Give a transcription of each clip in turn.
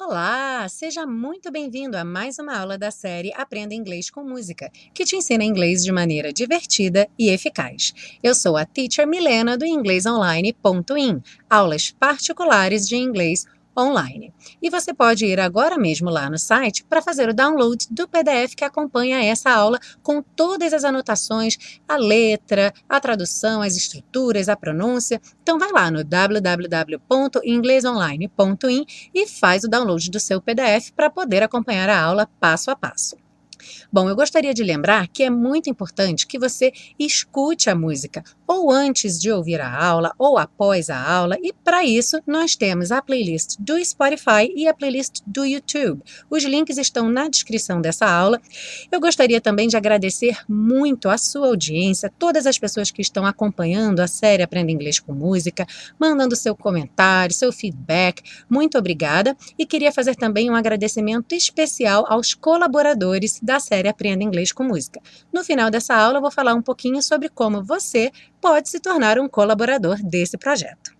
Olá, seja muito bem-vindo a mais uma aula da série Aprenda Inglês com Música, que te ensina inglês de maneira divertida e eficaz. Eu sou a teacher Milena do inglesonline.in, aulas particulares de inglês online. E você pode ir agora mesmo lá no site para fazer o download do PDF que acompanha essa aula com todas as anotações, a letra, a tradução, as estruturas, a pronúncia. Então vai lá no www.inglesonline.in e faz o download do seu PDF para poder acompanhar a aula passo a passo. Bom, eu gostaria de lembrar que é muito importante que você escute a música, ou antes de ouvir a aula, ou após a aula, e para isso nós temos a playlist do Spotify e a playlist do YouTube. Os links estão na descrição dessa aula. Eu gostaria também de agradecer muito a sua audiência, todas as pessoas que estão acompanhando a série Aprenda Inglês com Música, mandando seu comentário, seu feedback. Muito obrigada e queria fazer também um agradecimento especial aos colaboradores da série Aprenda Inglês com Música. No final dessa aula, eu vou falar um pouquinho sobre como você pode se tornar um colaborador desse projeto.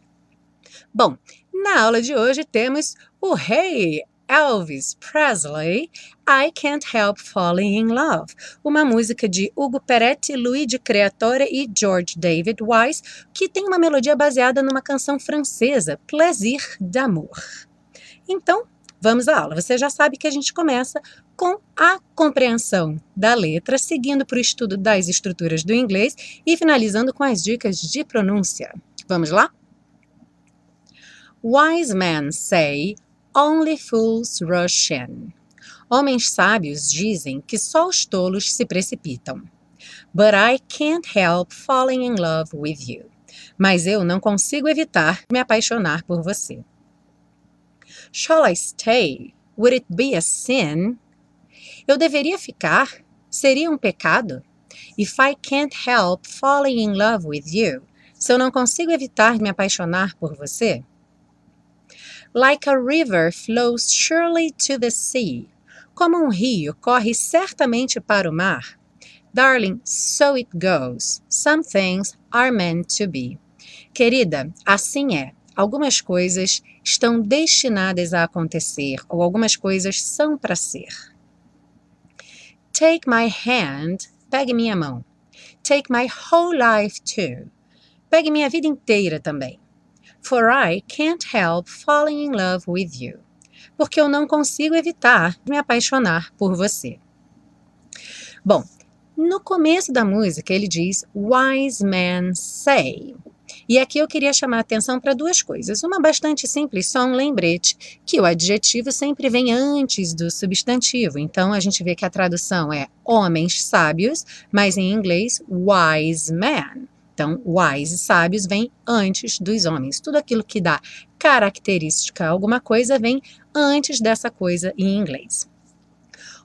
Bom, na aula de hoje temos o Hey Elvis Presley, I Can't Help Falling in Love, uma música de Hugo Peretti, Luigi Creatore e George David Wise, que tem uma melodia baseada numa canção francesa, Plaisir d'amour. Então, vamos à aula. Você já sabe que a gente começa com a compreensão da letra, seguindo para o estudo das estruturas do inglês e finalizando com as dicas de pronúncia. Vamos lá? Wise men say only fools rush in. Homens sábios dizem que só os tolos se precipitam. But I can't help falling in love with you. Mas eu não consigo evitar me apaixonar por você. Shall I stay? Would it be a sin? Eu deveria ficar? Seria um pecado? If I can't help falling in love with you, se eu não consigo evitar me apaixonar por você? Like a river flows surely to the sea. Como um rio corre certamente para o mar. Darling, so it goes. Some things are meant to be. Querida, assim é. Algumas coisas estão destinadas a acontecer, ou algumas coisas são para ser. Take my hand, pegue minha mão. Take my whole life too. Pegue minha vida inteira também. For I can't help falling in love with you. Porque eu não consigo evitar me apaixonar por você. Bom, no começo da música ele diz Wise men say. E aqui eu queria chamar a atenção para duas coisas. Uma bastante simples, só um lembrete, que o adjetivo sempre vem antes do substantivo. Então a gente vê que a tradução é homens sábios, mas em inglês wise man. Então, wise, sábios, vem antes dos homens. Tudo aquilo que dá característica a alguma coisa vem antes dessa coisa em inglês.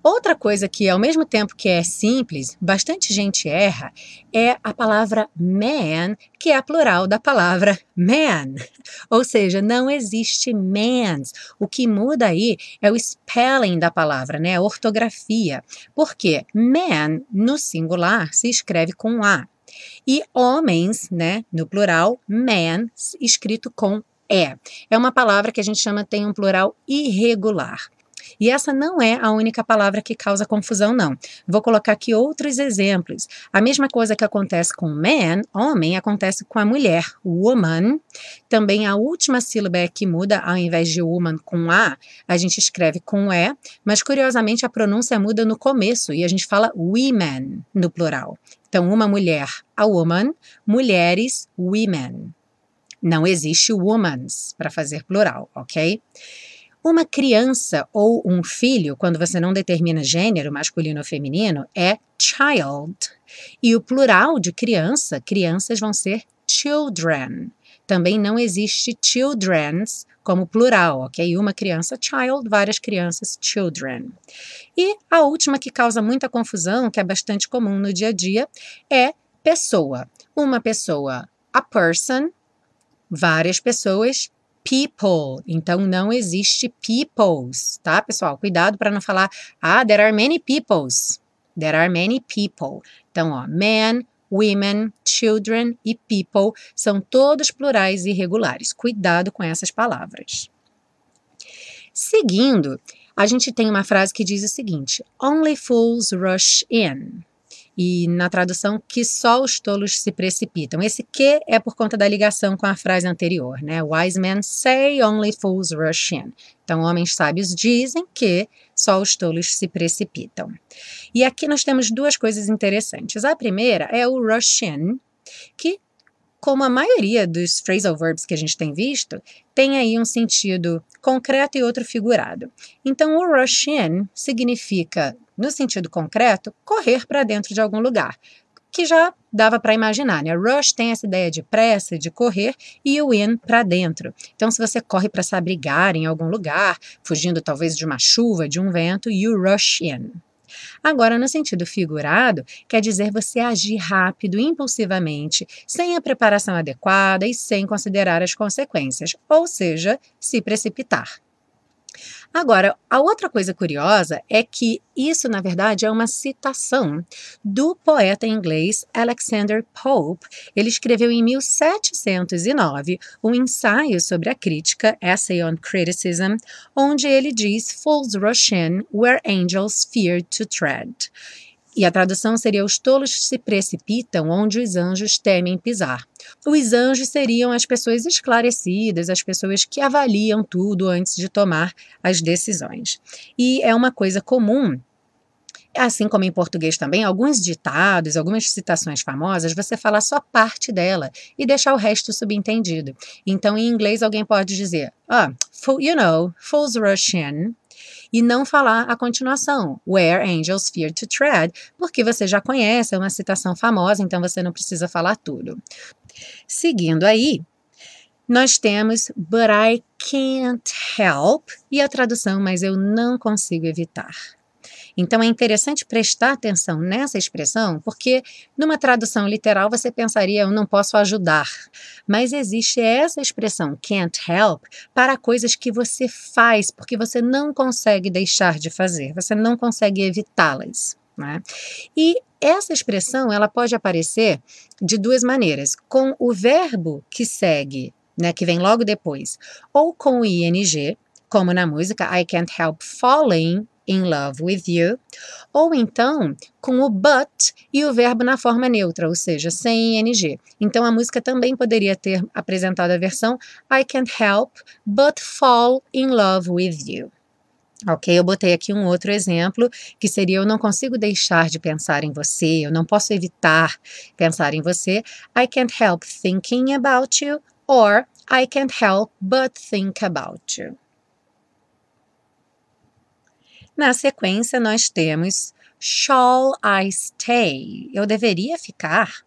Outra coisa que, ao mesmo tempo que é simples, bastante gente erra, é a palavra man, que é a plural da palavra man. Ou seja, não existe mans. O que muda aí é o spelling da palavra, né? A ortografia. Porque man, no singular, se escreve com A. E homens, né, no plural, man, escrito com E. É uma palavra que a gente chama tem um plural irregular. E essa não é a única palavra que causa confusão, não. Vou colocar aqui outros exemplos. A mesma coisa que acontece com man, homem, acontece com a mulher, woman. Também a última sílaba é que muda, ao invés de woman com A, a gente escreve com E, mas curiosamente a pronúncia muda no começo e a gente fala women no plural. Então, uma mulher, a woman, mulheres, women. Não existe womans para fazer plural, ok? Uma criança ou um filho, quando você não determina gênero, masculino ou feminino, é child. E o plural de criança, crianças vão ser children. Também não existe children's como plural, ok? Uma criança, child, várias crianças, children. E a última que causa muita confusão, que é bastante comum no dia a dia, é pessoa. Uma pessoa, a person, várias pessoas, people. Então não existe peoples, tá, pessoal? Cuidado para não falar, ah, there are many peoples. There are many people. Então, ó, man, women, children e people são todos plurais irregulares. Cuidado com essas palavras. Seguindo, a gente tem uma frase que diz o seguinte: Only fools rush in e na tradução que só os tolos se precipitam. Esse que é por conta da ligação com a frase anterior, né? Wise men say only fools rush in. Então, homens sábios dizem que só os tolos se precipitam. E aqui nós temos duas coisas interessantes. A primeira é o rush in, que como a maioria dos phrasal verbs que a gente tem visto, tem aí um sentido concreto e outro figurado. Então, o rush in significa no sentido concreto, correr para dentro de algum lugar, que já dava para imaginar, né? Rush tem essa ideia de pressa, de correr, e o in para dentro. Então, se você corre para se abrigar em algum lugar, fugindo talvez de uma chuva, de um vento, you rush in. Agora, no sentido figurado, quer dizer você agir rápido, impulsivamente, sem a preparação adequada e sem considerar as consequências, ou seja, se precipitar. Agora, a outra coisa curiosa é que isso, na verdade, é uma citação do poeta inglês Alexander Pope. Ele escreveu em 1709 um ensaio sobre a crítica, Essay on Criticism, onde ele diz: Fools rush in where angels fear to tread. E a tradução seria: Os tolos se precipitam onde os anjos temem pisar. Os anjos seriam as pessoas esclarecidas, as pessoas que avaliam tudo antes de tomar as decisões. E é uma coisa comum Assim como em português também, alguns ditados, algumas citações famosas, você fala só parte dela e deixar o resto subentendido. Então, em inglês, alguém pode dizer, ah, you know, fools rush in, e não falar a continuação, Where Angels Fear to Tread, porque você já conhece, é uma citação famosa, então você não precisa falar tudo. Seguindo aí, nós temos But I can't help e a tradução, mas eu não consigo evitar. Então é interessante prestar atenção nessa expressão, porque numa tradução literal você pensaria eu não posso ajudar, mas existe essa expressão can't help para coisas que você faz porque você não consegue deixar de fazer, você não consegue evitá-las. Né? E essa expressão ela pode aparecer de duas maneiras, com o verbo que segue, né, que vem logo depois, ou com o ing, como na música I can't help falling in love with you, ou então com o but e o verbo na forma neutra, ou seja, sem ing. Então a música também poderia ter apresentado a versão I can't help but fall in love with you. Ok, eu botei aqui um outro exemplo que seria: eu não consigo deixar de pensar em você, eu não posso evitar pensar em você. I can't help thinking about you, or I can't help but think about you. Na sequência, nós temos Shall I stay? Eu deveria ficar?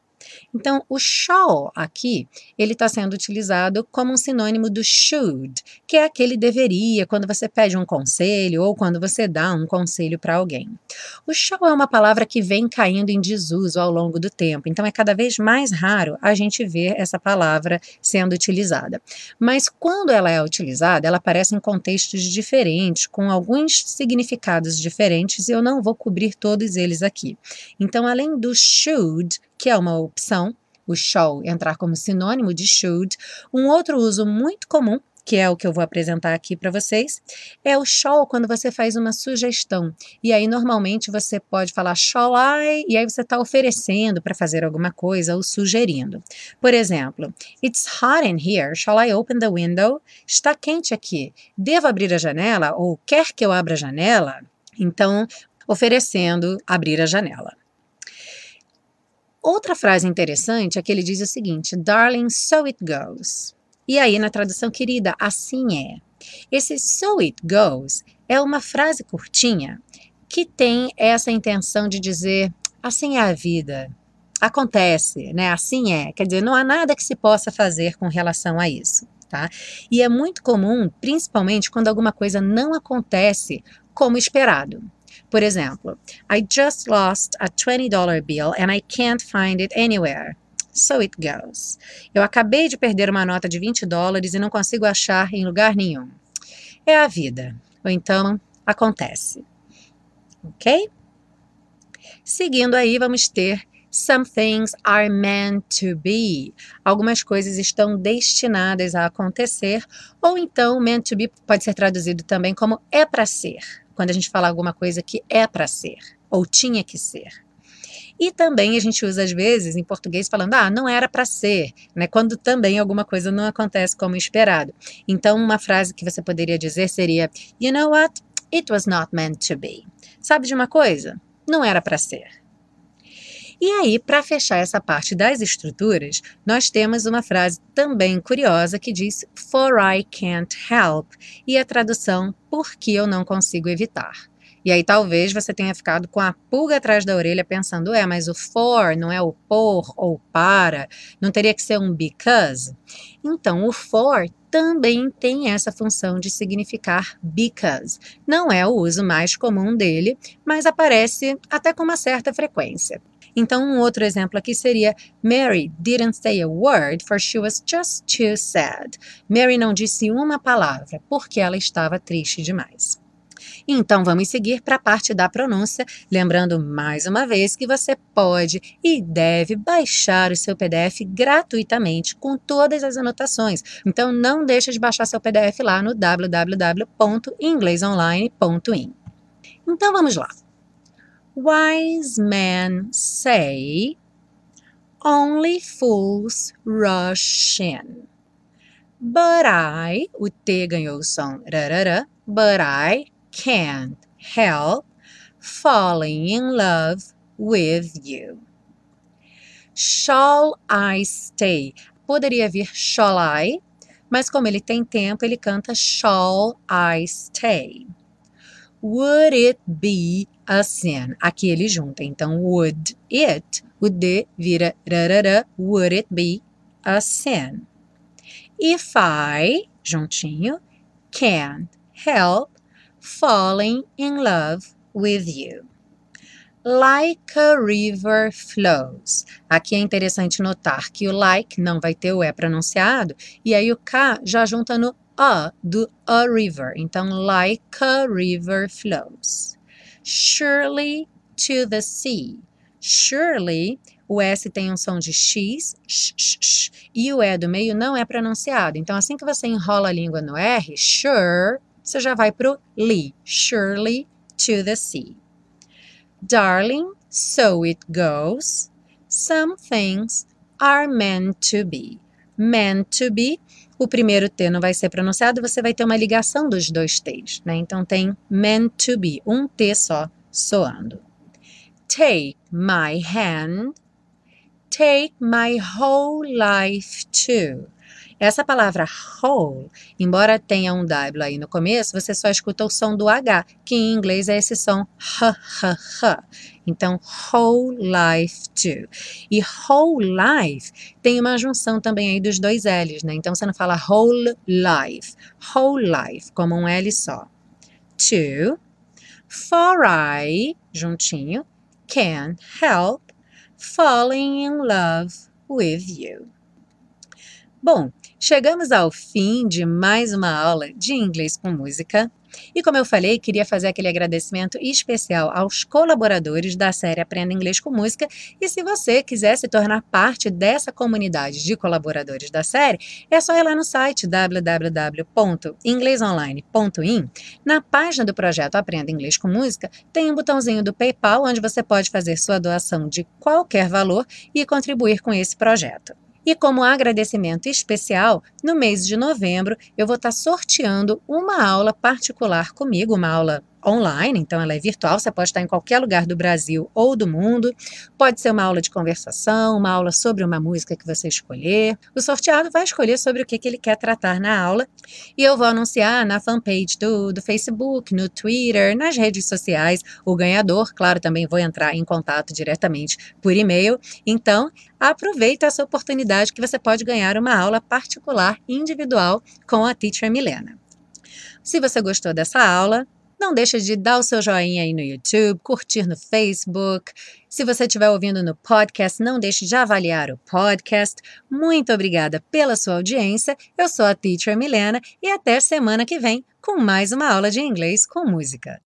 Então, o shall aqui, ele está sendo utilizado como um sinônimo do should, que é aquele deveria quando você pede um conselho ou quando você dá um conselho para alguém. O shall é uma palavra que vem caindo em desuso ao longo do tempo, então é cada vez mais raro a gente ver essa palavra sendo utilizada. Mas quando ela é utilizada, ela aparece em contextos diferentes, com alguns significados diferentes, e eu não vou cobrir todos eles aqui. Então, além do should, que é uma opção, o shall entrar como sinônimo de should. Um outro uso muito comum, que é o que eu vou apresentar aqui para vocês, é o shall quando você faz uma sugestão. E aí, normalmente, você pode falar shall I, e aí você está oferecendo para fazer alguma coisa ou sugerindo. Por exemplo, It's hot in here, shall I open the window? Está quente aqui, devo abrir a janela? Ou quer que eu abra a janela? Então, oferecendo abrir a janela. Outra frase interessante é que ele diz o seguinte: Darling, so it goes. E aí, na tradução querida, assim é. Esse so it goes é uma frase curtinha que tem essa intenção de dizer assim é a vida, acontece, né? Assim é. Quer dizer, não há nada que se possa fazer com relação a isso, tá? E é muito comum, principalmente quando alguma coisa não acontece como esperado. Por exemplo, I just lost a $20 bill and I can't find it anywhere. So it goes. Eu acabei de perder uma nota de 20 dólares e não consigo achar em lugar nenhum. É a vida. Ou então, acontece. Ok? Seguindo aí, vamos ter Some things are meant to be. Algumas coisas estão destinadas a acontecer, ou então meant to be pode ser traduzido também como é para ser, quando a gente fala alguma coisa que é para ser ou tinha que ser. E também a gente usa às vezes em português falando, ah, não era para ser, né? Quando também alguma coisa não acontece como esperado. Então, uma frase que você poderia dizer seria, You know what? It was not meant to be. Sabe de uma coisa? Não era para ser. E aí, para fechar essa parte das estruturas, nós temos uma frase também curiosa que diz For I can't help, e a tradução porque eu não consigo evitar. E aí talvez você tenha ficado com a pulga atrás da orelha pensando, é, mas o for não é o por ou para, não teria que ser um because? Então, o for também tem essa função de significar because. Não é o uso mais comum dele, mas aparece até com uma certa frequência. Então, um outro exemplo aqui seria Mary didn't say a word for she was just too sad. Mary não disse uma palavra porque ela estava triste demais. Então vamos seguir para a parte da pronúncia, lembrando mais uma vez que você pode e deve baixar o seu PDF gratuitamente com todas as anotações. Então não deixe de baixar seu PDF lá no www.inglesonline.in. Então vamos lá. Wise men say only fools rush in. But I, o T ganhou o som rarara, but I can't help falling in love with you. Shall I stay? Poderia vir shall I, mas como ele tem tempo, ele canta shall I stay. Would it be a sin? Aqui ele junta, então would it, o D vira rarara, would it be a sin? If I, juntinho, can't help falling in love with you. Like a river flows. Aqui é interessante notar que o like não vai ter o E pronunciado, e aí o K já junta no A do a river. Então, like a river flows. Surely to the sea. Surely, o S tem um som de X, sh, sh, sh, e o E do meio não é pronunciado. Então, assim que você enrola a língua no R, sure você já vai para o Lee. Surely to the sea. Darling, so it goes. Some things are meant to be. Meant to be. O primeiro T não vai ser pronunciado, você vai ter uma ligação dos dois T's, né? Então tem meant to be, um T só soando. Take my hand. Take my whole life too. Essa palavra whole, embora tenha um W aí no começo, você só escuta o som do H, que em inglês é esse som h, h, h. Então, whole life too. E whole life tem uma junção também aí dos dois L's, né? Então você não fala whole life, whole life, como um L só. To, for I, juntinho, can help falling in love with you. Bom, chegamos ao fim de mais uma aula de inglês com música. E como eu falei, queria fazer aquele agradecimento especial aos colaboradores da série Aprenda Inglês com Música. E se você quiser se tornar parte dessa comunidade de colaboradores da série, é só ir lá no site www.inglesonline.in. Na página do projeto Aprenda Inglês com Música, tem um botãozinho do PayPal onde você pode fazer sua doação de qualquer valor e contribuir com esse projeto. E como agradecimento especial, no mês de novembro eu vou estar sorteando uma aula particular comigo, uma aula online, então ela é virtual, você pode estar em qualquer lugar do Brasil ou do mundo. Pode ser uma aula de conversação, uma aula sobre uma música que você escolher. O sorteado vai escolher sobre o que, que ele quer tratar na aula e eu vou anunciar na fanpage do, do Facebook, no Twitter, nas redes sociais o ganhador. Claro, também vou entrar em contato diretamente por e-mail. Então, aproveita essa oportunidade que você pode ganhar uma aula particular individual com a Teacher Milena. Se você gostou dessa aula, não deixe de dar o seu joinha aí no YouTube, curtir no Facebook. Se você estiver ouvindo no podcast, não deixe de avaliar o podcast. Muito obrigada pela sua audiência. Eu sou a Teacher Milena e até semana que vem com mais uma aula de inglês com música.